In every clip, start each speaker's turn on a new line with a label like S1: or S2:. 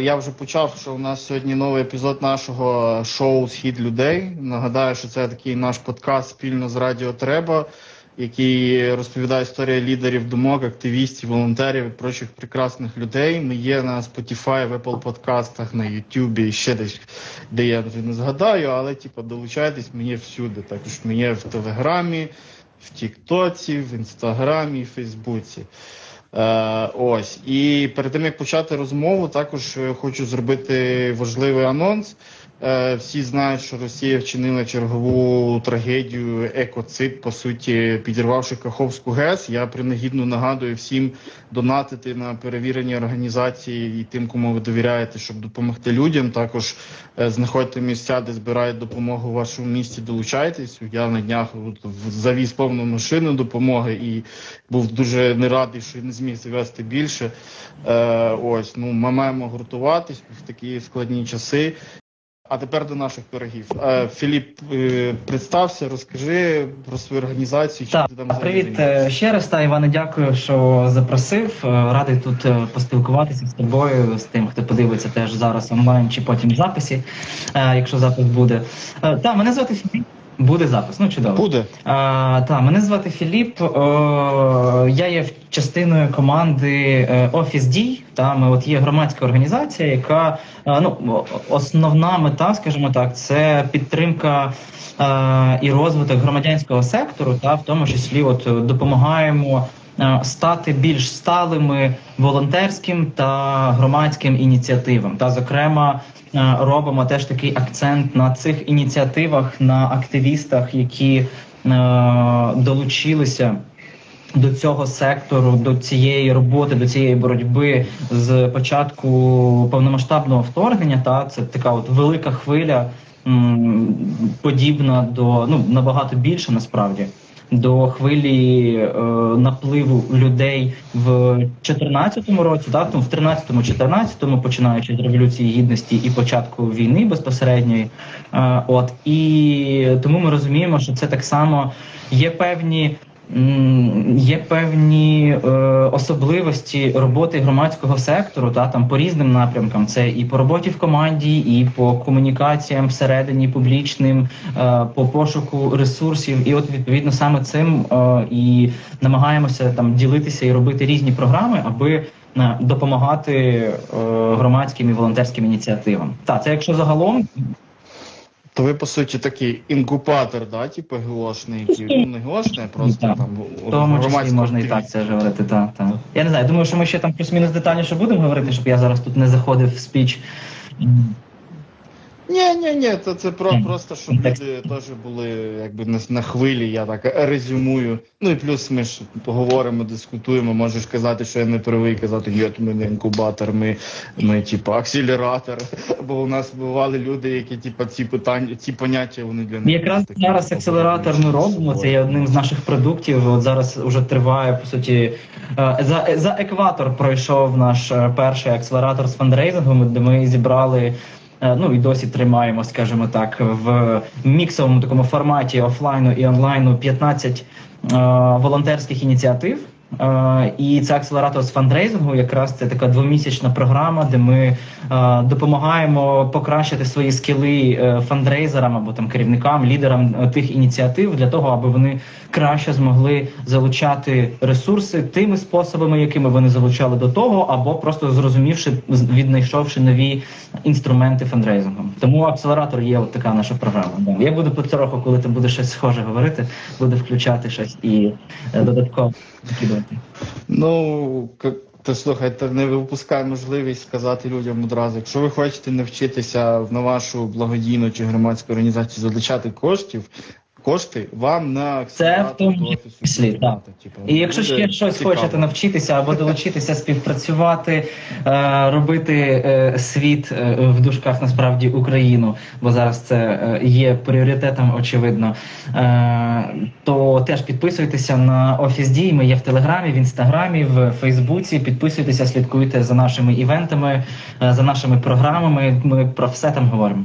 S1: Я вже почав, що у нас сьогодні новий епізод нашого шоу Схід людей. Нагадаю, що це такий наш подкаст спільно з Радіо Треба, який розповідає історії лідерів думок, активістів, волонтерів і прочих прекрасних людей. Ми є на Spotify, в Apple подкастах, на YouTube і ще десь, де я не згадаю, але типу, долучайтесь, є всюди. Також є в Телеграмі, в Тіктоці, в Інстаграмі, в Фейсбуці. Е, ось і перед тим як почати розмову, також е, хочу зробити важливий анонс. Е, всі знають, що Росія вчинила чергову трагедію екоцид, по суті, підірвавши Каховську ГЕС. Я принагідно нагадую всім донатити на перевірені організації і тим, кому ви довіряєте, щоб допомогти людям. Також е, знаходьте місця, де збирають допомогу в вашому місті. Долучайтесь. Я на днях завіз повну машину допомоги і був дуже не радий, що не зміг завести більше. Е, ось ну ми маємо гуртуватись в такі складні часи. А тепер до наших пирогів. Е, Філіп, е, представся, розкажи про свою організацію.
S2: Так,
S1: ти там
S2: привіт е, ще раз. Та Іване, дякую, що запросив. Радий тут поспілкуватися з тобою, з тим, хто подивиться теж зараз онлайн чи потім в записі, якщо запис буде. Так, Та мене звати Філіп. Буде запис, ну чудово.
S1: Буде.
S2: А, та, мене звати Філіп. О, я є частиною команди Офіс Дій. Та ми от є громадська організація, яка е, ну основна мета, скажімо так, це підтримка е, і розвиток громадянського сектору, та в тому числі, от допомагаємо. Е, Стати більш сталими волонтерським та громадським ініціативам, та зокрема е, робимо теж такий акцент на цих ініціативах, на активістах, які е, долучилися до цього сектору, до цієї роботи, до цієї боротьби з початку повномасштабного вторгнення. Та це така от велика хвиля, м, подібна до ну набагато більше насправді. До хвилі е, напливу людей в 14-му році, да, тому в 13-му, 14-му, починаючи з революції гідності і початку війни безпосередньої. Е, от і тому ми розуміємо, що це так само є певні. Є певні е, особливості роботи громадського сектору, та там по різним напрямкам. Це і по роботі в команді, і по комунікаціям всередині публічним, е, по пошуку ресурсів. І от відповідно саме цим е, і намагаємося там ділитися і робити різні програми, аби е, допомагати е, громадським і волонтерським ініціативам. Так, це якщо загалом
S1: То ви, по суті, такий інкубатор, да, типу глошний, ну не глошний, а просто
S2: Так.
S1: там
S2: в тому числі можна і так це говорити. Так, так. Я не знаю. Думаю, що ми ще там плюс-мінус детальніше будемо говорити, щоб я зараз тут не заходив в спіч.
S1: Ні, ні, ні, це, це про, просто, щоб люди теж були якби на, на хвилі, я так резюмую. Ну і плюс ми ж поговоримо, дискутуємо. Можеш казати, що я не правий, казати, ні, ми не інкубатор, ми, ми типу, акселератор. Бо у нас бували люди, які типу, ці питання, ці поняття вони для них.
S2: Якраз
S1: такі,
S2: зараз акселератор ми робимо. Це є одним з наших продуктів. От зараз вже триває по суті е, за, за екватор. Пройшов наш е, перший акселератор з фандрейзингом, де ми зібрали. Е, Ну і досі тримаємо, скажімо так, в міксовому такому форматі офлайну і онлайну 15 е, волонтерських ініціатив. Е, І це акселератор з фандрейзингу. Якраз це така двомісячна програма, де ми е, допомагаємо покращити свої скіли е, фандрейзерам або там керівникам, лідерам тих ініціатив для того, аби вони краще змогли залучати ресурси тими способами, якими вони залучали до того, або просто зрозумівши, віднайшовши нові інструменти фандрейзингу. Тому акселератор є от така наша програма. Я буду потроху, коли ти будеш щось схоже говорити, буду включати щось і додатково
S1: Ну, к- то слухайте, не випускай можливість сказати людям одразу. Якщо ви хочете навчитися на вашу благодійну чи громадську організацію залучати коштів, кошти вам на
S2: Це в тому числі,
S1: президента. Типу,
S2: І якщо ще щось
S1: цікаво.
S2: хочете навчитися або долучитися, співпрацювати, е, робити е, світ е, в дужках насправді Україну, бо зараз це е, є пріоритетом, очевидно. Е, то теж підписуйтеся на офіс дій. Ми є в Телеграмі, в інстаграмі, в Фейсбуці. Підписуйтеся, слідкуйте за нашими івентами, е, за нашими програмами. Ми про все там говоримо.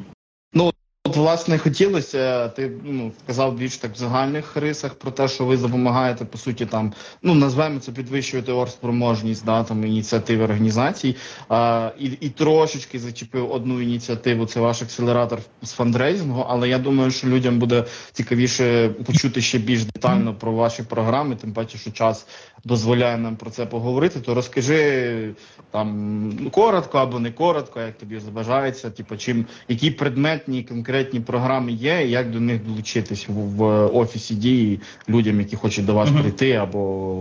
S1: От власне хотілося, ти ну сказав більш так в загальних рисах про те, що ви допомагаєте по суті там, ну назвемо це підвищувати оргспроможність, да там ініціативи організацій. А, І і трошечки зачепив одну ініціативу. Це ваш акселератор з фандрейзингу. Але я думаю, що людям буде цікавіше почути ще більш детально про ваші програми, тим паче, що час дозволяє нам про це поговорити. То розкажи там ну, коротко або не коротко, як тобі забажається, типу, чим які предметні конкретні програми є, і як до них долучитись в, в офісі дії людям, які хочуть до вас
S2: Мгм.
S1: прийти або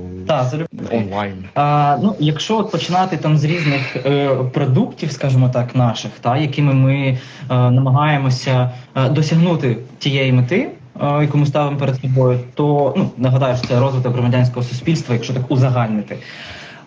S2: залюбки.
S1: онлайн.
S2: А, ну, якщо от починати там з різних е, продуктів, скажімо так, наших, та, якими ми е, намагаємося е, досягнути тієї мети, е, яку ми ставимо перед собою, то ну, нагадаю, що це розвиток громадянського суспільства, якщо так узагальнити.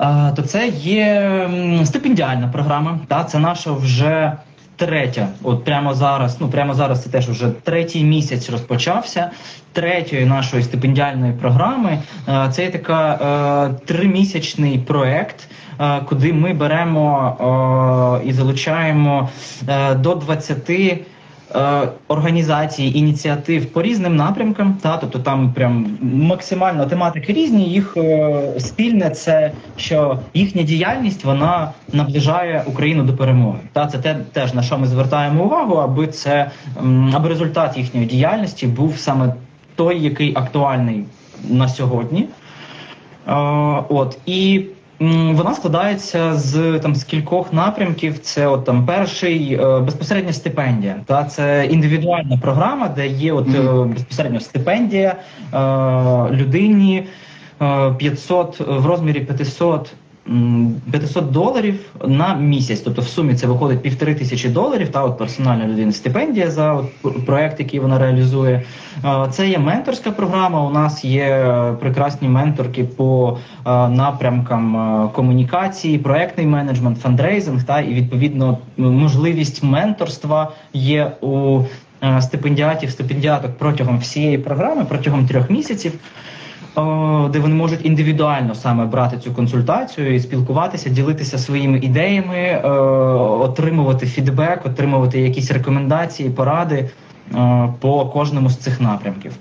S2: Е, то це є стипендіальна програма. Та, це наша вже третя. От прямо зараз, ну прямо зараз це теж вже третій місяць розпочався третьої нашої стипендіальної програми. Е, Це є така е, тримісячний проект, е, куди ми беремо е, і залучаємо е, до 20 е, організацій, ініціатив по різним напрямкам. Та тобто там прям максимально тематики різні. Їх е, спільне це що їхня діяльність вона наближає Україну до перемоги. Та це те, теж на що ми звертаємо увагу, аби це аби результат їхньої діяльності був саме той, який актуальний на сьогодні. Е, от і вона складається з там з кількох напрямків. Це от там перший безпосередня безпосередньо стипендія. Та це індивідуальна програма, де є от
S1: mm-hmm.
S2: безпосередньо стипендія е, людині е, 500 в розмірі 500 м, 500 доларів на місяць, тобто в сумі це виходить півтори тисячі доларів. Та от персональна людина стипендія за от проект, який вона реалізує. Е, Це є менторська програма. У нас є е, прекрасні менторки по е, напрямкам комунікації, проектний менеджмент, фандрейзинг. Та і відповідно можливість менторства є у стипендіатів, стипендіаток протягом всієї програми, протягом трьох місяців. О, Де вони можуть індивідуально саме брати цю консультацію і спілкуватися, ділитися своїми ідеями, е, отримувати фідбек, отримувати якісь рекомендації, поради е, по кожному з цих напрямків.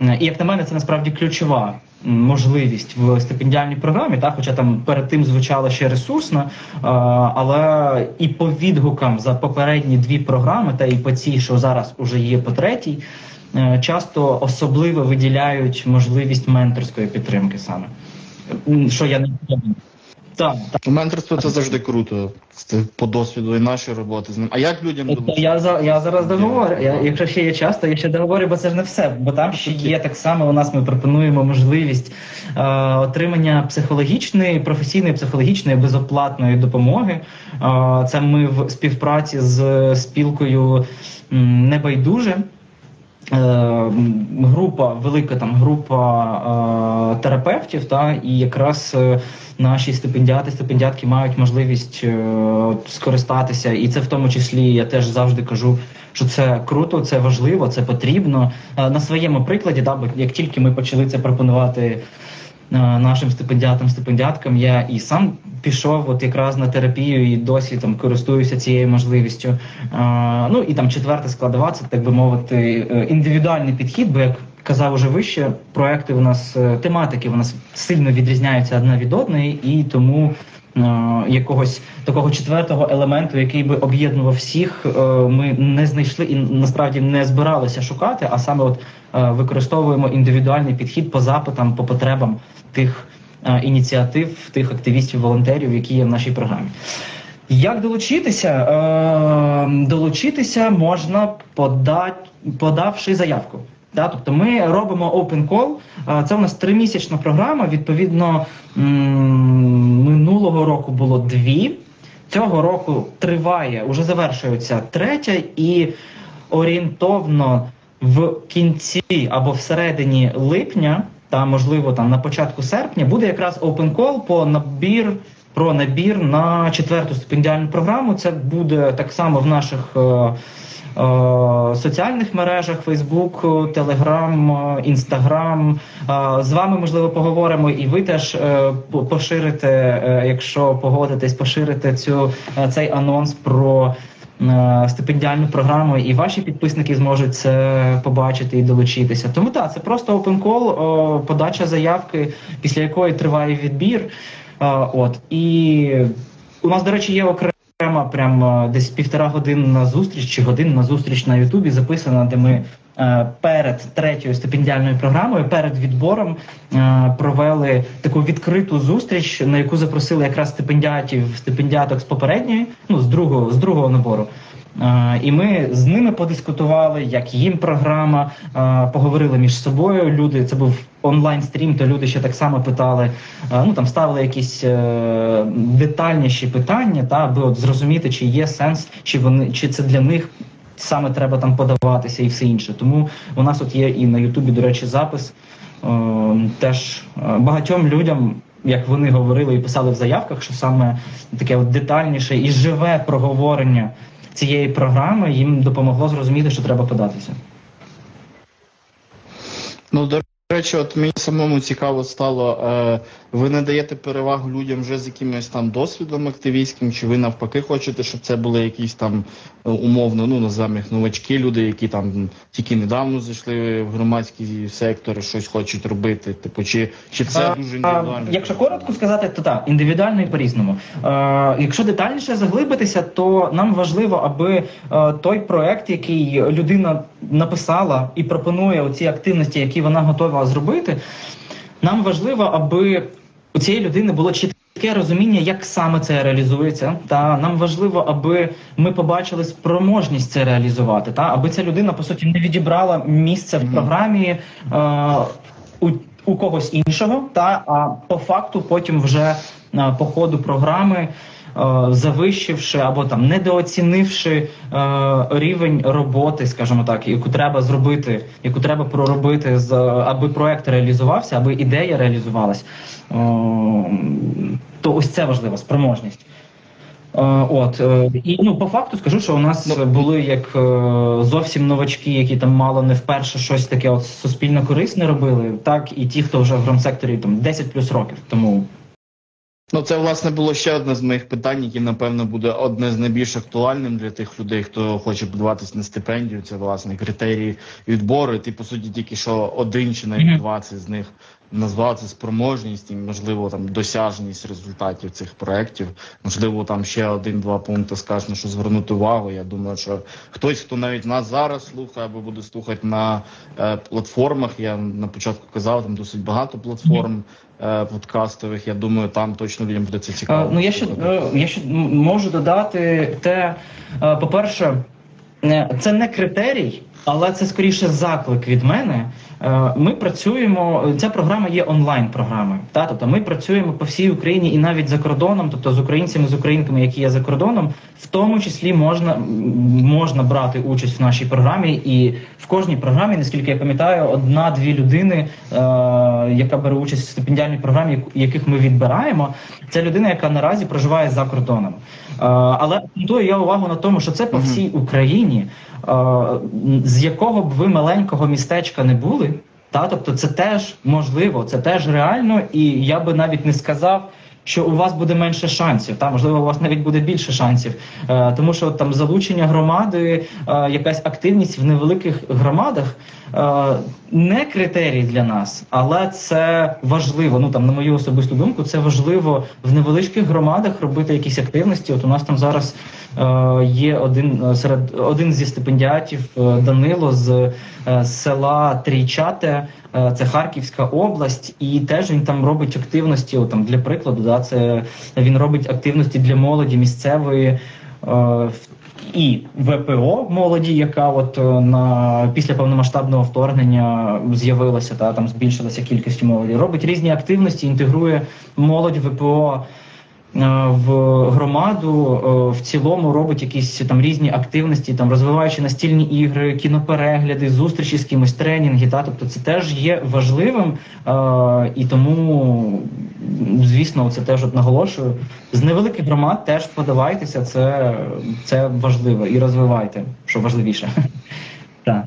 S2: Е, І як на мене, це насправді ключова можливість в стипендіальній програмі, так, хоча там перед тим звучало ще ресурсно, е, але і по відгукам за попередні дві програми, та і по цій, що зараз уже є по третій, е, часто особливо виділяють можливість менторської підтримки саме. Що я не так, так.
S1: Менторство це завжди круто. Це по досвіду і нашої роботи з ним. А як людям
S2: От? Я за я зараз договорю. Я, якщо ще є час, то я ще договорю, бо це ж не все. Бо там ще є так само. У нас ми пропонуємо можливість е, отримання психологічної, професійної психологічної безоплатної допомоги. Е, це ми в співпраці з спілкою Небайдуже. Е, група, велика там група е, терапевтів, та і якраз е, наші стипендіати, стипендіатки мають можливість е, скористатися, і це в тому числі я теж завжди кажу, що це круто, це важливо, це потрібно. Е, на своєму прикладі, да, бо як тільки ми почали це пропонувати нашим стипендіатам, стипендіаткам, я і сам пішов от якраз на терапію і досі там користуюся цією можливістю. Е, ну і там четверта складова, це так би мовити, е, індивідуальний підхід, бо як казав уже вище, проекти у нас е, тематики у нас сильно відрізняються одна від одної, і тому е, якогось такого четвертого елементу, який би об'єднував всіх, е, ми не знайшли і насправді не збиралися шукати, а саме от е, використовуємо індивідуальний підхід по запитам, по потребам тих е, ініціатив, тих активістів, волонтерів, які є в нашій програмі. Як долучитися? Е, долучитися можна подать, подавши заявку. Да, тобто ми робимо open call. Це у нас тримісячна програма. Відповідно, минулого року було дві. Цього року триває, уже завершується третя, і орієнтовно в кінці або всередині липня, та можливо там на початку серпня, буде якраз open call по набір. Про набір на четверту стипендіальну програму. Це буде так само в наших е, соціальних мережах: е, Instagram. Е, з вами можливо поговоримо, і ви теж е, поширите, е, якщо погодитесь, поширите цю е, цей анонс про е, стипендіальну програму, і ваші підписники зможуть це побачити і долучитися. Тому так, це просто call, подача заявки, після якої триває відбір. Е, От і у нас, до речі, є окрема прям е, десь півтора годинна зустріч чи годинна зустріч на Ютубі записана, де ми е, перед третьою стипендіальною програмою, перед відбором е, провели таку відкриту зустріч, на яку запросили якраз стипендіатів, стипендіаток з попередньої, ну з другого з другого набору. І ми з ними подискутували, як їм програма, поговорили між собою. Люди, це був онлайн стрім, то люди ще так само питали. Ну там ставили якісь е, детальніші питання, та аби от зрозуміти, чи є сенс, чи вони чи це для них саме треба там подаватися і все інше. Тому у нас от є і на Ютубі, до речі, запис. Е, Теж е, багатьом людям, як вони говорили і писали в заявках, що саме таке от детальніше і живе проговорення цієї програми їм допомогло зрозуміти, що треба податися.
S1: Ну, речі, от мені самому цікаво стало, е, ви не даєте перевагу людям вже з якимось там досвідом активістським, чи ви навпаки хочете, щоб це були якісь там е, умовно, ну називаємо їх новачки, люди, які там тільки недавно зайшли в громадський сектор, щось хочуть робити. Типу, чи, чи це
S2: А,
S1: дуже
S2: а,
S1: індивідуально?
S2: Якщо коротко сказати, то так, індивідуально і по-різному. Е, якщо детальніше заглибитися, то нам важливо, аби е, той проект, який людина написала і пропонує оці активності, які вона готова зробити, нам важливо, аби у цієї людини було чітке розуміння, як саме це реалізується. Та нам важливо, аби ми побачили спроможність це реалізувати, та аби ця людина по суті не відібрала місце в програмі. Е, у, у когось іншого, та а по факту потім вже е, по ходу програми. Е, Завищивши або там недооцінивши е, рівень роботи, скажімо так, яку треба зробити, яку треба проробити, з, аби проект реалізувався, аби ідея реалізувалась, е, то ось це важливо, спроможність. От і ну по факту скажу, що у нас були як зовсім новачки, які там мало не вперше щось таке от суспільно корисне робили, так і ті, хто вже в громсекторі там 10 плюс років. Тому
S1: Ну, це власне було ще одне з моїх питань, яке напевно буде одне з найбільш актуальним для тих людей, хто хоче подаватись на стипендію. Це власне критерії відбору. І Ти по суті тільки що один чи навіть. 20 з них назвав це спроможність і можливо там досяжність результатів цих проєктів. Можливо, там ще один-два пункти скажеш, на що звернути увагу. Я думаю, що хтось, хто навіть нас зараз слухає або буде слухати на е, платформах. Я на початку казав, там досить багато платформ е, подкастових. Я думаю, там точно людям буде це цікаво.
S2: Е, Ну я ще е, я ще можу додати те, е, по-перше, е, це не критерій, але це скоріше заклик від мене. Е, Ми працюємо. Ця програма є онлайн програмою. Та тобто ми працюємо по всій Україні і навіть за кордоном, тобто з українцями, з українками, які є за кордоном, в тому числі можна можна брати участь в нашій програмі, і в кожній програмі, наскільки я пам'ятаю, одна-дві людини, е, яка бере участь в стипендіальній програмі, яких ми відбираємо, це людина, яка наразі проживає за кордоном. Е, але акцентую я увагу на тому, що це по всій Україні, е, з якого б ви маленького містечка не були. Та, тобто це теж можливо, це теж реально, і я би навіть не сказав, що у вас буде менше шансів. Та можливо, у вас навіть буде більше шансів, е, тому що там залучення громади, е, якась активність в невеликих громадах е, не критерій для нас, але це важливо. Ну там на мою особисту думку, це важливо в невеличких громадах робити якісь активності. От у нас там зараз е, є один е, серед один зі стипендіатів е, Данило з е, села Трійчате, е, це Харківська область, і теж він там робить активності. От, там для прикладу, да, це він робить активності для молоді місцевої. е, І ВПО молоді, яка от е, на після повномасштабного вторгнення з'явилася, та там збільшилася кількість молоді. Робить різні активності, інтегрує молодь ВПО в громаду е, в цілому робить якісь там різні активності, там розвиваючи настільні ігри, кіноперегляди, зустрічі з кимось, тренінги. Та тобто це теж є важливим, е, і тому, звісно, це теж от наголошую. З невеликих громад теж подавайтеся, це, це важливо і розвивайте, що важливіше. Так.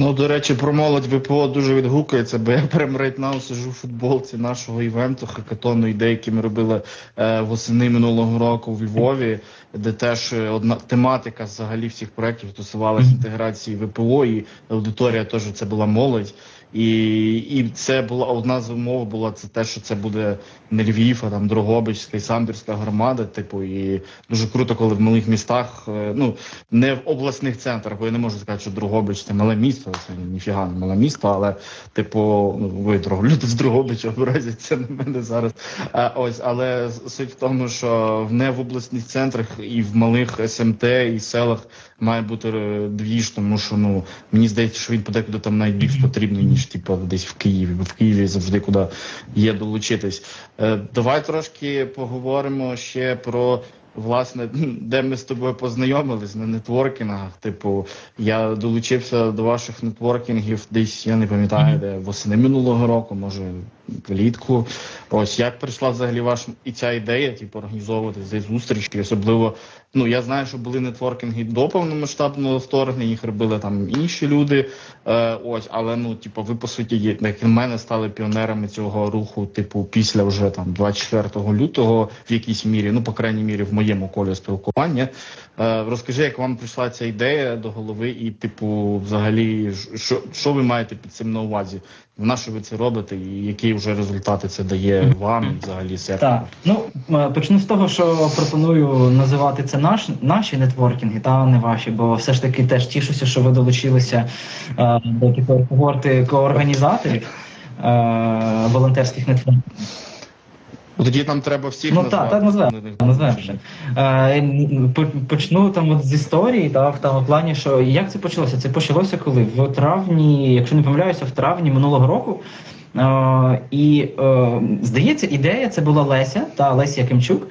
S1: Ну, до речі, про молодь ВПО дуже відгукується, бо я прям right now сижу в футболці нашого івенту хакатону ідей, які ми робили е, восени минулого року в Львові, де теж е, одна тематика взагалі всіх проєктів стосувалася інтеграції ВПО, і аудиторія теж це була молодь. І і це була одна з умов була це те, що це буде не Львів, а там Дрогобичська і Самбірська громада. Типу, і дуже круто, коли в малих містах, е, ну не в обласних центрах, бо я не можу сказати, що Дрогобич це мале місто, це ніфіга не мале місто, але типу, ну ви люди з Дрогобича образяться на мене зараз. А, ось, але суть в тому, що не в обласних центрах і в малих СМТ і селах має бути е, двіж, тому що ну мені здається, що він подекуди там навіть більш потрібний, ніж типу десь в Києві, бо в Києві завжди куди є долучитись. Е, давай трошки поговоримо ще про. Власне, де ми з тобою познайомились на нетворкінгах. Типу, я долучився до ваших нетворкінгів десь, я не пам'ятаю, де восени минулого року, може влітку. Ось як прийшла взагалі ваша і ця ідея, типу, організовувати зустрічі, особливо. Ну я знаю, що були нетворкінги до повномасштабного вторгнення, їх робили там інші люди. Е, ось, але ну, типу, ви по суті, як на мене, стали піонерами цього руху, типу, після вже там 24 лютого, в якійсь мірі, ну по крайній мірі, в моєму колі спілкування. Е, розкажи, як вам прийшла ця ідея до голови, і, типу, взагалі, що, що ви маєте під цим на увазі? На що ви це робите, і які вже результати це дає вам взагалі?
S2: Так, ну е, почну з того, що пропоную називати це наш наші нетворкінги, та не ваші, бо все ж таки теж тішуся, що ви долучилися е, до когорти коорганізаторів е, волонтерських нетворкінгів.
S1: Тоді нам треба всіх
S2: Ну
S1: назвати.
S2: так, так назвемо. назвемо ще. Е, почну там от з історії, та, в тому плані, що як це почалося? Це почалося коли? В травні, якщо не помиляюся, в травні минулого року. Е, і е, здається, ідея це була Леся та Леся Якимчук.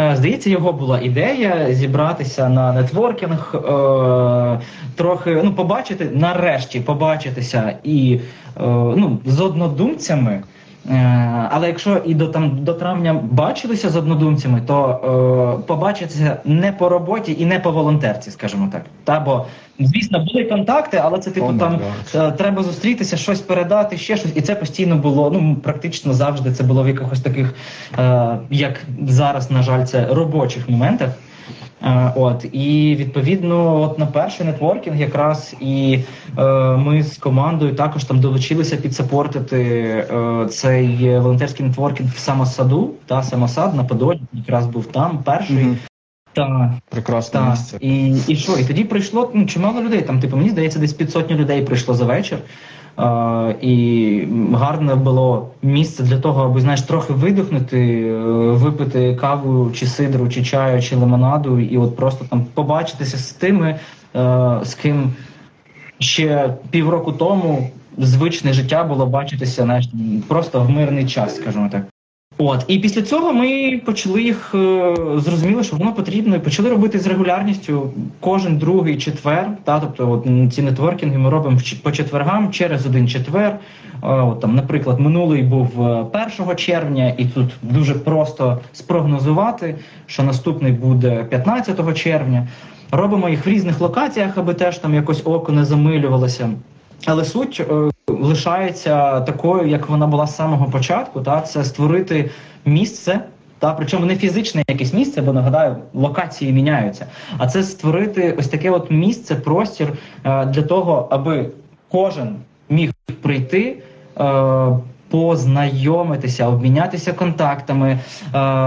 S2: Е, Здається, його була ідея зібратися на нетворкінг, е, трохи ну, побачити, нарешті побачитися і е, ну, з однодумцями. Е, Але якщо і до там до травня бачилися з однодумцями, то е, побачитися не по роботі і не по волонтерці, скажімо так. Та бо звісно були контакти, але це типу
S1: Oh
S2: там е, треба зустрітися, щось передати, ще щось, і це постійно було. Ну практично завжди це було в якихось таких, е, як зараз, на жаль, це робочих моментах. Е, От і відповідно, от на перший нетворкінг, якраз і е, ми з командою також там долучилися підсапортити е, цей волонтерський нетворкінг в самосаду. Та самосад на Подолі якраз був там перший.
S1: Мгм.
S2: Та
S1: Прекрасне
S2: так,
S1: місце.
S2: і, і що? І тоді прийшло ну, чимало людей. Там, типу, мені здається, десь під сотню людей прийшло за вечір. І гарне було місце для того, аби знаєш, трохи видихнути, е, випити каву, чи сидру, чи чаю, чи лимонаду, і от просто там побачитися з тими, е, з ким ще півроку тому звичне життя було бачитися знаєш, просто в мирний час, скажімо так. От і після цього ми почали їх е, зрозуміли, що воно потрібно, і почали робити з регулярністю кожен другий четвер. Та тобто, от ці нетворкінги ми робимо по четвергам через один четвер. Е, от там, наприклад, минулий був е, 1 червня, і тут дуже просто спрогнозувати, що наступний буде 15 червня. Робимо їх в різних локаціях, аби теж там якось око не замилювалося. Але суть е, лишається такою, як вона була з самого початку. Та це створити місце, та причому не фізичне якесь місце, бо нагадаю, локації міняються. А це створити ось таке от місце, простір е, для того, аби кожен міг прийти. Познайомитися, обмінятися контактами, е,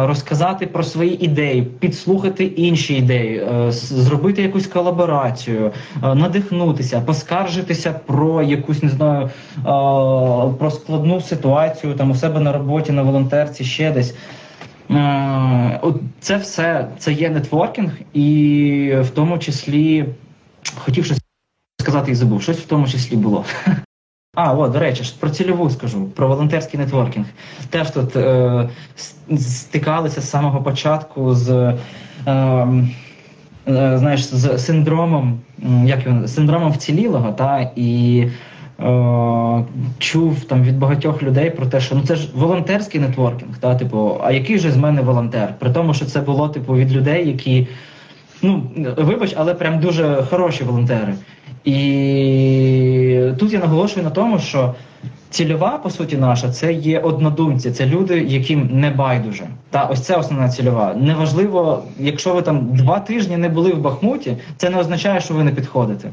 S2: розказати про свої ідеї, підслухати інші ідеї, е, зробити якусь колаборацію, е, надихнутися, поскаржитися про якусь не знаю про складну ситуацію там у себе на роботі, на волонтерці, ще десь. Це все це є нетворкінг, і в тому числі хотів щось сказати і забув. Щось в тому числі було. А, о, до речі, про цільову скажу, про волонтерський нетворкінг. Теж тут е, стикалися з самого початку з. Е, е, знаєш, з синдромом, як він, синдромом вцілілого, та і е, чув там від багатьох людей про те, що ну це ж волонтерський нетворкінг, та типу, а який же з мене волонтер? При тому, що це було типу від людей, які. Ну, вибач, але прям дуже хороші волонтери. І тут я наголошую на тому, що цільова, по суті, наша це є однодумці, це люди, яким не байдуже. Та ось це основна цільова. Неважливо, якщо ви там два тижні не були в Бахмуті, це не означає, що ви не підходите.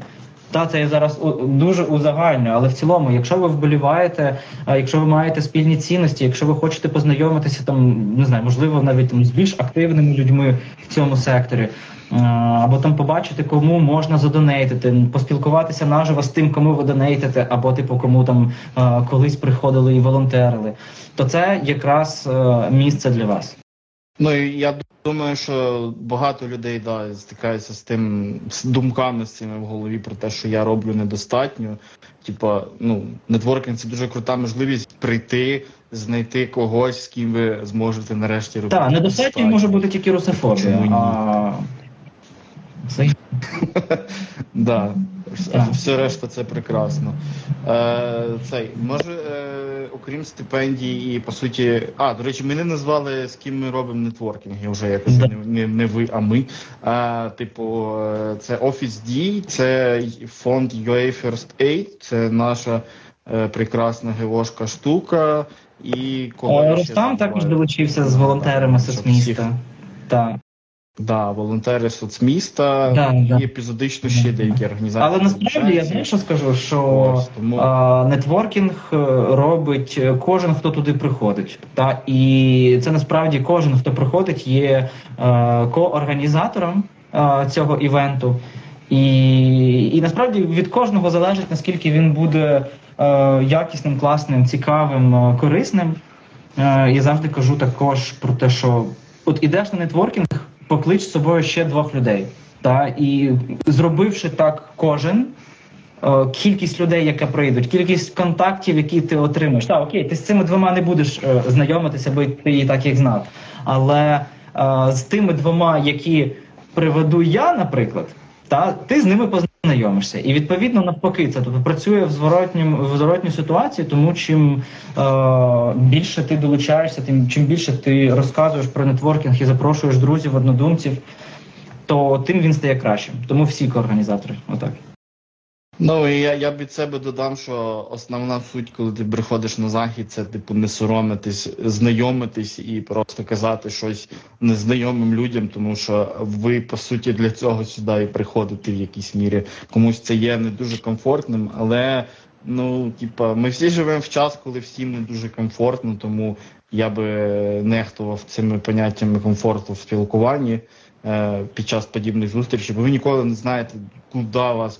S2: Та це я зараз дуже узагальнюю, але в цілому, якщо ви вболіваєте, якщо ви маєте спільні цінності, якщо ви хочете познайомитися там, не знаю, можливо, навіть там з більш активними людьми в цьому секторі, або там побачити, кому можна задонейтити, поспілкуватися наживо з тим, кому ви донейтите, або типу кому там колись приходили і волонтерили, то це якраз е, місце для вас.
S1: Ну і я думаю, що багато людей да, стикаються з тим з думками з цими в голові про те, що я роблю недостатньо. Типа, ну, нетворкінг це дуже крута можливість прийти, знайти когось, з ким ви зможете нарешті робити.
S2: Так, недостатньо може бути тільки русофобія. А... Це
S1: Да. Все решта це прекрасно. Е, цей, може, е, окрім стипендій і по суті. А, до речі, ми не назвали, з ким ми робимо нетворкінг, я вже якось
S2: Да.
S1: не, не, не ви, а ми. А, типу, е, це Office D, це фонд UA First Aid, це наша е, прекрасна геошка штука. І кого
S2: Рустам також долучився з волонтерами соцміста. Так.
S1: Да, волонтери соцміста
S2: Да,
S1: і
S2: да.
S1: епізодично ще
S2: Да.
S1: деякі організації.
S2: Але насправді я знаю, що скажу, що
S1: Ось, тому-
S2: а, нетворкінг е, робить е, кожен, хто туди приходить. Та і це насправді кожен, хто приходить, є е, коорганізатором е, цього івенту. І, і насправді від кожного залежить наскільки він буде е, якісним, класним, цікавим, корисним. Е, я завжди кажу також про те, що от ідеш на нетворкінг, поклич з собою ще двох людей. Та і зробивши так кожен, е, кількість людей, яка прийдуть, кількість контактів, які ти отримаєш. Так, окей, ти з цими двома не будеш е, знайомитися, бо ти і так їх знав. Але е, з тими двома, які приведу я, наприклад, та ти з ними познайомишся. І відповідно навпаки, це тобто працює в зворотнім в зворотній ситуації, тому чим е, більше ти долучаєшся, тим чим більше ти розказуєш про нетворкінг і запрошуєш друзів, однодумців, то тим він стає кращим. Тому всі коорганізатори, отак.
S1: Ну і я, я від себе додам, що основна суть, коли ти приходиш на захід, це типу не соромитись, знайомитись і просто казати щось незнайомим людям, тому що ви по суті для цього сюди і приходите в якійсь мірі. Комусь це є не дуже комфортним, але ну, типа, ми всі живемо в час, коли всім не дуже комфортно, тому я би нехтував цими поняттями комфорту в спілкуванні е, під час подібних зустрічей, бо ви ніколи не знаєте, куди вас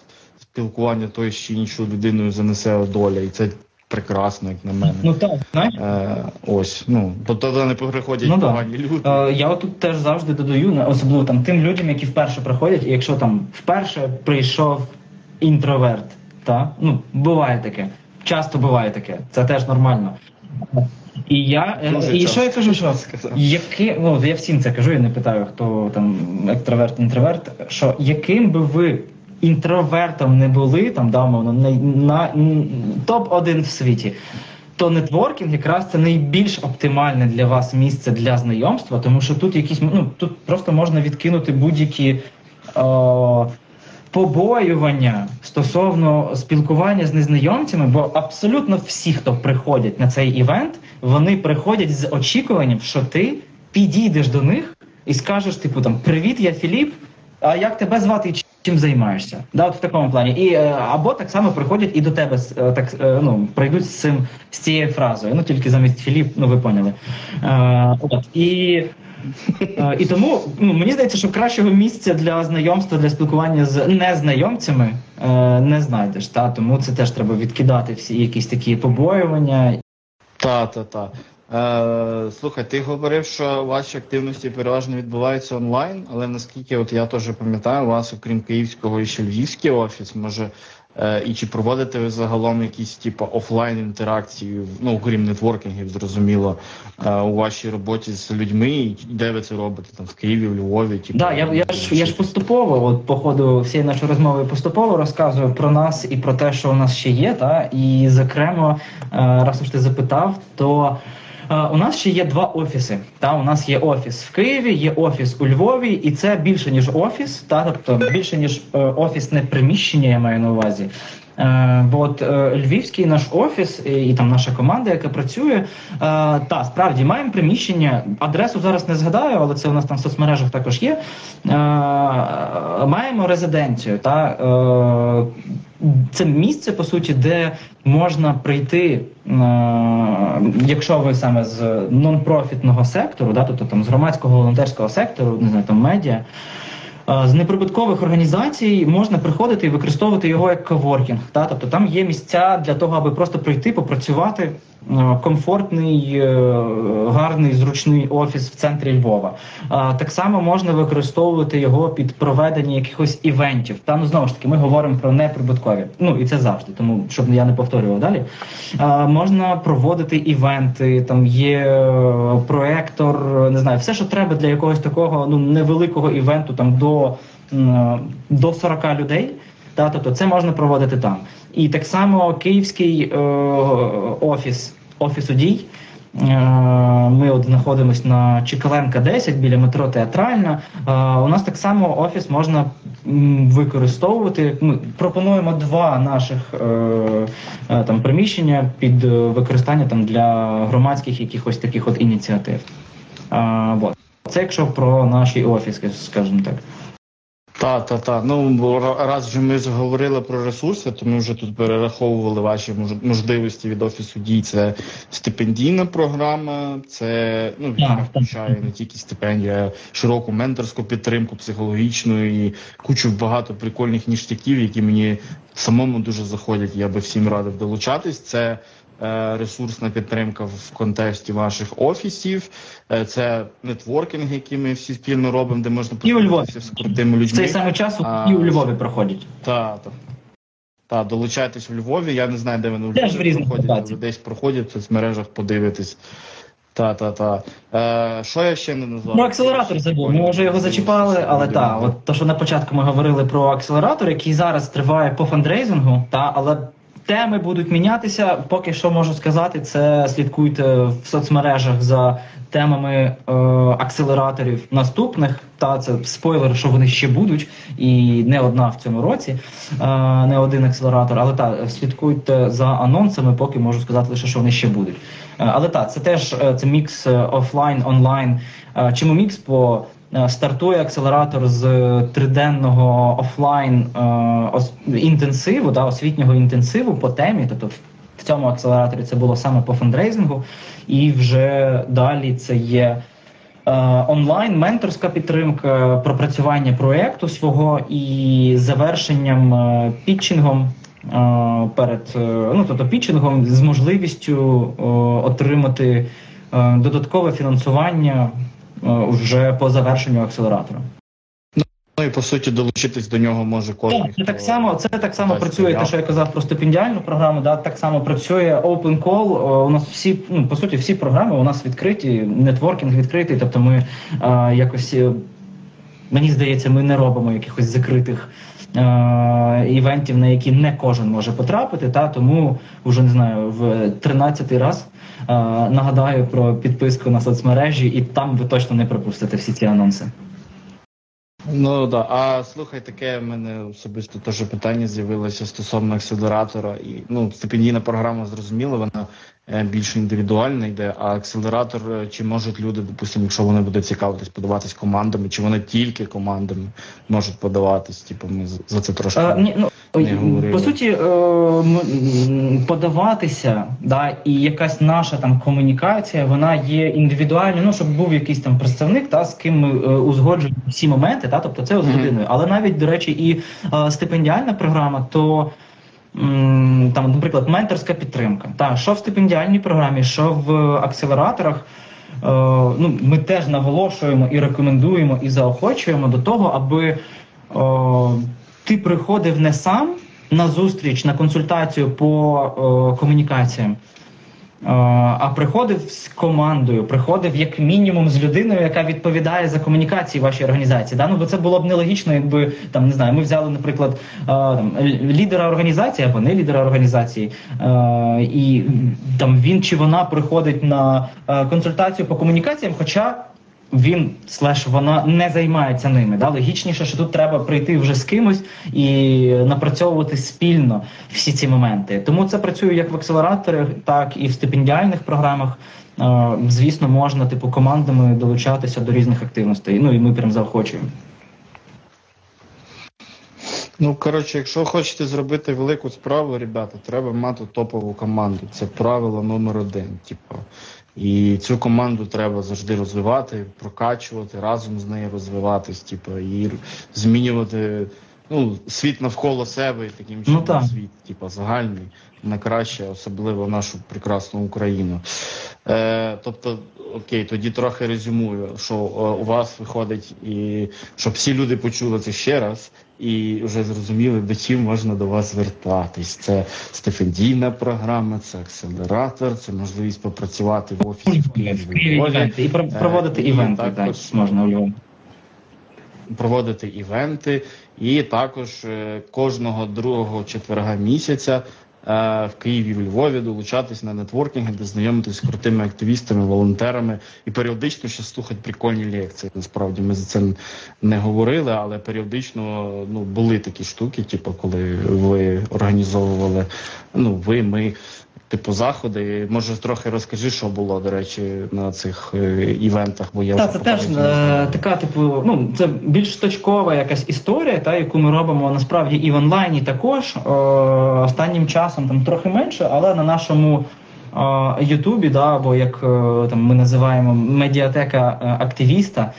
S1: спілкування тої чи іншою людиною занесе доля, і це прекрасно, як на мене.
S2: Ну так, знаєш.
S1: Е, ось, ну, бо тоді не приходять
S2: Ну
S1: погані люди.
S2: Е, я отут теж завжди додаю, особливо там тим людям, які вперше приходять, і якщо там вперше прийшов інтроверт, та ну буває таке, часто буває таке, це теж нормально. І я е,
S1: Дуже
S2: і
S1: часто,
S2: що я кажу, що яке, ну я всім це кажу, я не питаю, хто там екстраверт, інтроверт, що яким би ви інтровертом не були, там да, мовно, на, на топ 1 в світі. То нетворкінг якраз це найбільш оптимальне для вас місце для знайомства, тому що тут якісь ну тут просто можна відкинути будь-які о, побоювання стосовно спілкування з незнайомцями, бо абсолютно всі, хто приходять на цей івент, вони приходять з очікуванням, що ти підійдеш до них і скажеш, типу там Привіт, я Філіп. А як тебе звати чим займаєшся? Да, от в такому плані. І е, або так само приходять і до тебе е, так е, ну прийдуть з цим з цією фразою. Ну тільки замість Філіп, ну ви поняли. От і. І тому ну, мені здається, що кращого місця для знайомства, для спілкування з незнайомцями е, не знайдеш. Та? Тому це теж треба відкидати всі якісь такі побоювання.
S1: Та, та, та. Е, слухай, ти говорив, що ваші активності переважно відбуваються онлайн, але наскільки от я теж пам'ятаю, у вас, окрім київського, і ще львівський офіс, може, е, і чи проводите ви загалом якісь типу офлайн інтеракції, ну окрім нетворкінгів, зрозуміло, е, у вашій роботі з людьми, і де ви це робите? Там в Києві, в Львові? Типу,
S2: Да, я, я ж я ж поступово, от по ходу всієї нашої розмови поступово розказую про нас і про те, що у нас ще є. Та і зокрема, раз уж ти запитав, то у нас ще є два офіси. Та у нас є офіс в Києві, є офіс у Львові, і це більше ніж офіс, та тобто більше ніж е, офісне приміщення, я маю на увазі. Е, бо от е, львівський наш офіс і, там наша команда, яка працює, е, та справді маємо приміщення. Адресу зараз не згадаю, але це у нас там в соцмережах також є. Маємо резиденцію. Та це місце по суті, де можна прийти, якщо ви саме з нон-профітного сектору, тобто там з громадського волонтерського сектору, не знаю, там медіа. Е, З неприбуткових організацій можна приходити і використовувати його як коворкінг. Та? Тобто там є місця для того, аби просто прийти, попрацювати. Е, Комфортний, е, гарний, зручний офіс в центрі Львова. Так само можна використовувати його під проведення якихось івентів. Та ну знову ж таки, ми говоримо про неприбуткові. Ну і це завжди, тому щоб я не повторював далі. Можна проводити івенти, там є е, проектор, не знаю, все, що треба для якогось такого ну невеликого івенту, там до, до 40 людей. Та, тобто це можна проводити там. І так само київський е, офіс офісу дій. Е, Ми от знаходимося на Чекаленка 10 біля метро Театральна. Е, У нас так само офіс можна використовувати. Ми пропонуємо два наших е, там приміщення під використання там для громадських якихось таких от ініціатив. Це якщо про наші офіси, скажімо так.
S1: Та, та, та. Ну, бо раз вже ми заговорили про ресурси, то ми вже тут перераховували ваші мож- можливості від офісу дій. Це стипендійна програма, це ну, яка включає не тільки стипендію, а широку менторську підтримку, психологічну і кучу багато прикольних ніштяків, які мені самому дуже заходять. Я би всім радив долучатись. Це ресурсна підтримка в контексті ваших офісів, е, це нетворкінг, який ми всі спільно робимо, де можна
S2: І у Львові.
S1: з крутими
S2: В
S1: людьми.
S2: цей самий час
S1: А,
S2: і у Львові проходять.
S1: Так, так. Та, долучайтесь в Львові. Я не знаю, де вони в Львові проходять, але десь проходять в соцмережах, подивитись. Та, та, та. Е, що я ще не назвав?
S2: Про акселератор забув. Ми вже його зачіпали, але так, от то, що на початку ми говорили про акселератор, який зараз триває по фандрейзингу, та але теми будуть мінятися. Поки що можу сказати, це слідкуйте в соцмережах за темами е, акселераторів наступних. Та це спойлер, що вони ще будуть, і не одна в цьому році, е, не один акселератор. Але так, слідкуйте за анонсами, поки можу сказати лише, що вони ще будуть. Е, Але так, це теж е, це мікс е, офлайн, онлайн. Е, Чому мікс? Е, стартує акселератор з триденного офлайн е, інтенсиву, да, освітнього інтенсиву по темі. Тобто в- цьому акселераторі це було саме по фандрейзингу, і вже далі це є. е, Онлайн менторська підтримка, пропрацювання проєкту свого і завершенням е, пітчингом е, перед е, ну тобто пітчингом з можливістю е, отримати е, додаткове фінансування е, вже по завершенню акселератора.
S1: Ну і по суті долучитись до нього може кожен.
S2: Так, це так само, це так само працює. Те, що я казав про стипендіальну програму, да, так само працює Open Call. У нас всі, ну по суті, всі програми у нас відкриті, нетворкінг відкритий. Тобто, ми е, якось е, мені здається, ми не робимо якихось закритих. е, Івентів, на які не кожен може потрапити, та тому вже не знаю в 13-й раз е, нагадаю про підписку на соцмережі, і там ви точно не пропустите всі ці анонси.
S1: Ну да. А слухай, таке в мене особисто теж питання з'явилося стосовно акселератора. І ну, стипендійна програма зрозуміла, вона е, більш індивідуальна йде. А акселератор, е, чи можуть люди, допустимо, якщо вони будуть цікавитись, подаватись командами, чи вони тільки командами можуть подаватись? Типу, ми за це трошки.
S2: Е, ні, ну. По суті, е, подаватися, да, і якась наша там комунікація, вона є індивідуальною. Ну, щоб був якийсь там представник, та з ким ми е, узгоджуємо всі моменти, та, тобто це з людиною. Але навіть, до речі, і е, стипендіальна програма, то. Там, наприклад, менторська підтримка. Та що в стипендіальній програмі, що в акселераторах. Ну, ми теж наголошуємо і рекомендуємо і заохочуємо до того, аби ти приходив не сам на зустріч, на консультацію по о, комунікаціям. а приходив з командою, приходив як мінімум з людиною, яка відповідає за комунікації вашої організації. Да? Ну, бо це було б нелогічно, якби там не знаю, ми взяли, наприклад, там лідера організації або не лідера організації, і там він чи вона приходить на консультацію по комунікаціям, хоча він слеш вона не займається ними. Да? Логічніше, що тут треба прийти вже з кимось і напрацьовувати спільно всі ці моменти. Тому це працює як в акселераторах, так і в стипендіальних програмах. Звісно, можна типу командами долучатися до різних активностей. Ну і ми прям заохочуємо.
S1: Ну, коротше, якщо хочете зробити велику справу, ребята, треба мати топову команду. Це правило номер один. Типу, і цю команду треба завжди розвивати, прокачувати, разом з нею розвиватись, типу, і змінювати ну, світ навколо себе і таким чином ну, світ, типу, загальний, на краще, особливо нашу прекрасну Україну. Е, Тобто, окей, тоді трохи резюмую, що е, у вас виходить, і щоб всі люди почули це ще раз, і вже зрозуміли, до чим можна до вас звертатись. Це стипендійна програма, це акселератор, це можливість попрацювати в офісі в
S2: І проводити е, івенти також можна у Львові.
S1: Проводити івенти, і також е, кожного другого четверга місяця в Києві, в Львові, долучатись на нетворкінги, де знайомитись з крутими активістами, волонтерами і періодично ще слухати прикольні лекції. Насправді ми за це не говорили, але періодично ну були такі штуки, типу, коли ви організовували, ну ви ми типу заходи. Може трохи розкажи, що було до речі на цих е, івентах. Бо я
S2: та, це теж е, така, типу, ну це більш точкова якась історія, та яку ми робимо насправді і в онлайні також е, останнім часом там трохи менше, але на нашому. Ютубі, да, або як е, там ми називаємо медіатека е, активіста,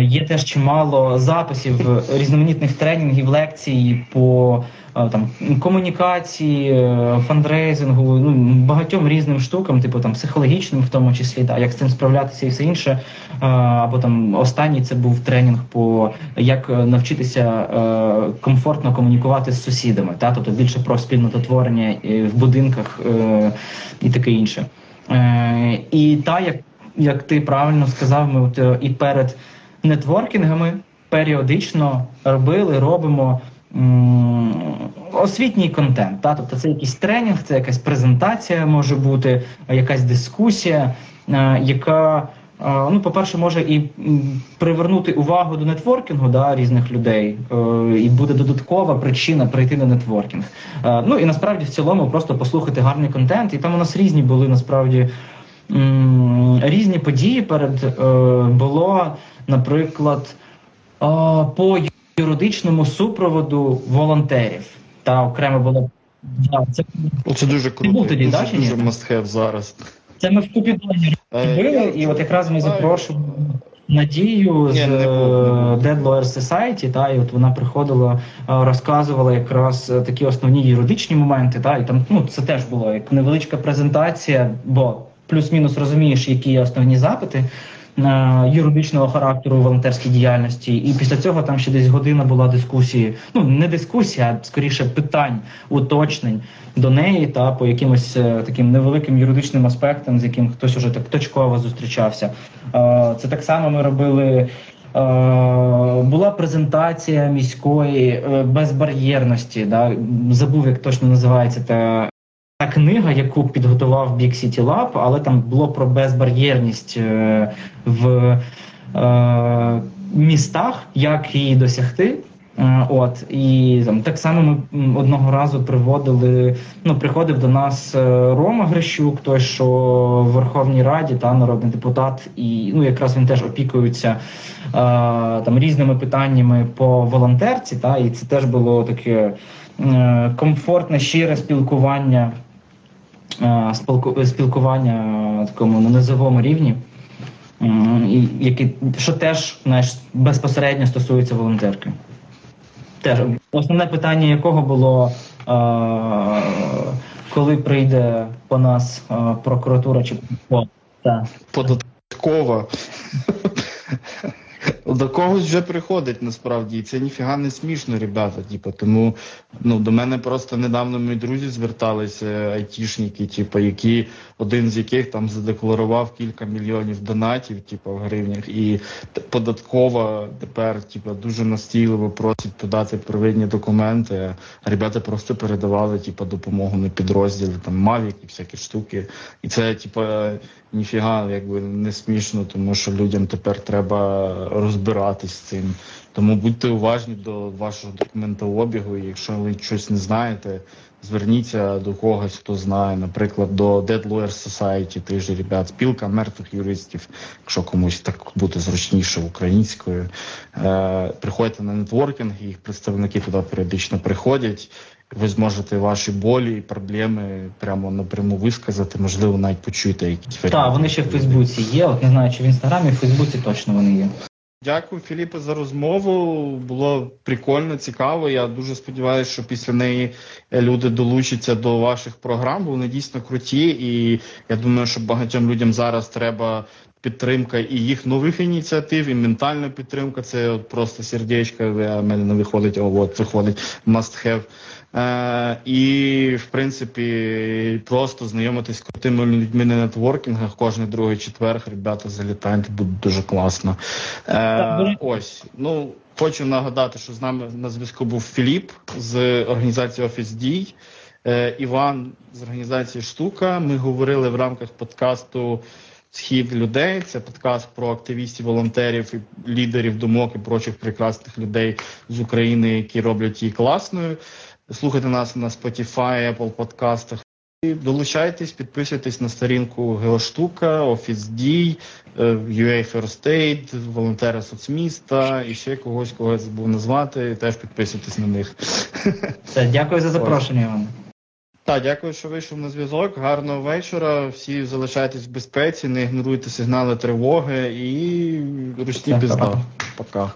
S2: є теж чимало записів різноманітних тренінгів, лекцій по Е, там комунікації, е, фандрейзингу, ну багатьом різним штукам, типу там психологічним, в тому числі, та як з цим справлятися і все інше. Е, або там останній це був тренінг по як навчитися комфортно комунікувати з сусідами, та тобто більше про спільнототворення в будинках і таке інше. І та як як ти правильно сказав, ми от і перед нетворкінгами періодично робили, робимо освітній контент. Та? Тобто це якийсь тренінг, це якась презентація може бути, якась дискусія, е, яка, е, ну, по-перше, може і привернути увагу до нетворкінгу да, різних людей, е, і буде додаткова причина прийти на нетворкінг. Ну і насправді в цілому просто послухати гарний контент. І там у нас різні були насправді різні події перед було, наприклад, по юридичному супроводу волонтерів. Та окремо було
S1: да, це це дуже круто. Був тоді, дуже, да, дуже must зараз.
S2: Це ми в Купідоні е, робили, і от якраз ми запрошували Надію з е, Dead Lawyer Society, та, і от вона приходила, е, розказувала якраз такі основні юридичні моменти. Та, і там ну, це теж було як невеличка презентація, бо плюс-мінус розумієш, які є основні запити юридичного характеру волонтерській діяльності, і після цього там ще десь година була дискусії. Ну не дискусія, а скоріше питань, уточнень до неї та по якимось е, таким невеликим юридичним аспектам, з яким хтось уже так точково зустрічався. Це так само ми робили. Е, була презентація міської е, безбар'єрності, да забув, як точно називається та та книга, яку підготував Big City Lab, але там було про безбар'єрність е, в е, містах, як її досягти. Е, от і там так само ми одного разу приводили. Ну, приходив до нас Рома Грищук, той що в Верховній Раді та народний депутат, і ну якраз він теж опікується е, там різними питаннями по волонтерці. Та і це теж було таке е, комфортне, щире спілкування. Е, спілкування такому на низовому рівні, які, що теж знаєш, безпосередньо стосується волонтерки. Теж основне питання якого було, е, коли прийде по нас е, прокуратура чи
S1: податкова. До когось вже приходить насправді, і це ніфіга не смішно, ребята. Типу, тому ну, до мене просто недавно мої друзі зверталися, айтішники, типу, які один з яких там задекларував кілька мільйонів донатів, типу, в гривнях, і податкова тепер, типу, дуже настійливо просить подати первинні документи. А ребята просто передавали, типу, допомогу на підрозділи, там Мавік і всякі штуки. І це, типу, ніфіга якби не смішно, тому що людям тепер треба розбиратись з цим. Тому будьте уважні до вашого документообігу. Якщо ви щось не знаєте, зверніться до когось, хто знає, наприклад, до Dead Lawyers Society, тих же ребят, спілка мертвих юристів, якщо комусь так буде зручніше українською. Е, приходьте на нетворкінг, їх представники туди періодично приходять. Ви зможете ваші болі і проблеми прямо напряму висказати, можливо, навіть почуєте якісь
S2: Так, вони ще в Фейсбуці є. От не знаю, чи в інстаграмі, в Фейсбуці точно вони є.
S1: Дякую, Філіпе, за розмову. Було прикольно, цікаво. Я дуже сподіваюся, що після неї е, люди долучаться до ваших програм, бо вони дійсно круті. І я думаю, що багатьом людям зараз треба підтримка і їх нових ініціатив, і ментальна підтримка. Це от просто сердечко, а в мене не виходить, о, от виходить must have. Е, і, в принципі, просто знайомитись з крутими людьми на нетворкінгах кожен другий четверг. Ребята залітають, буде дуже класно. Е, ось, ну хочу нагадати, що з нами на зв'язку був Філіп з організації Офіс Дій. Е, Іван з організації Штука. Ми говорили в рамках подкасту Схід людей. Це подкаст про активістів, волонтерів і лідерів думок і прочих прекрасних людей з України, які роблять її класною. Слухайте нас на Spotify, Apple подкастах. Долучайтесь, підписуйтесь на сторінку Геоштука, Офіс Дій, е, UA First Aid, волонтери соцміста і ще когось, кого я забув назвати. Теж підписуйтесь на них.
S2: Все, дякую за запрошення, Іван.
S1: Так, дякую, що вийшов на зв'язок. Гарного вечора. Всі залишайтесь в безпеці, не ігноруйте сигнали тривоги і
S2: Все, пока.
S1: Пока.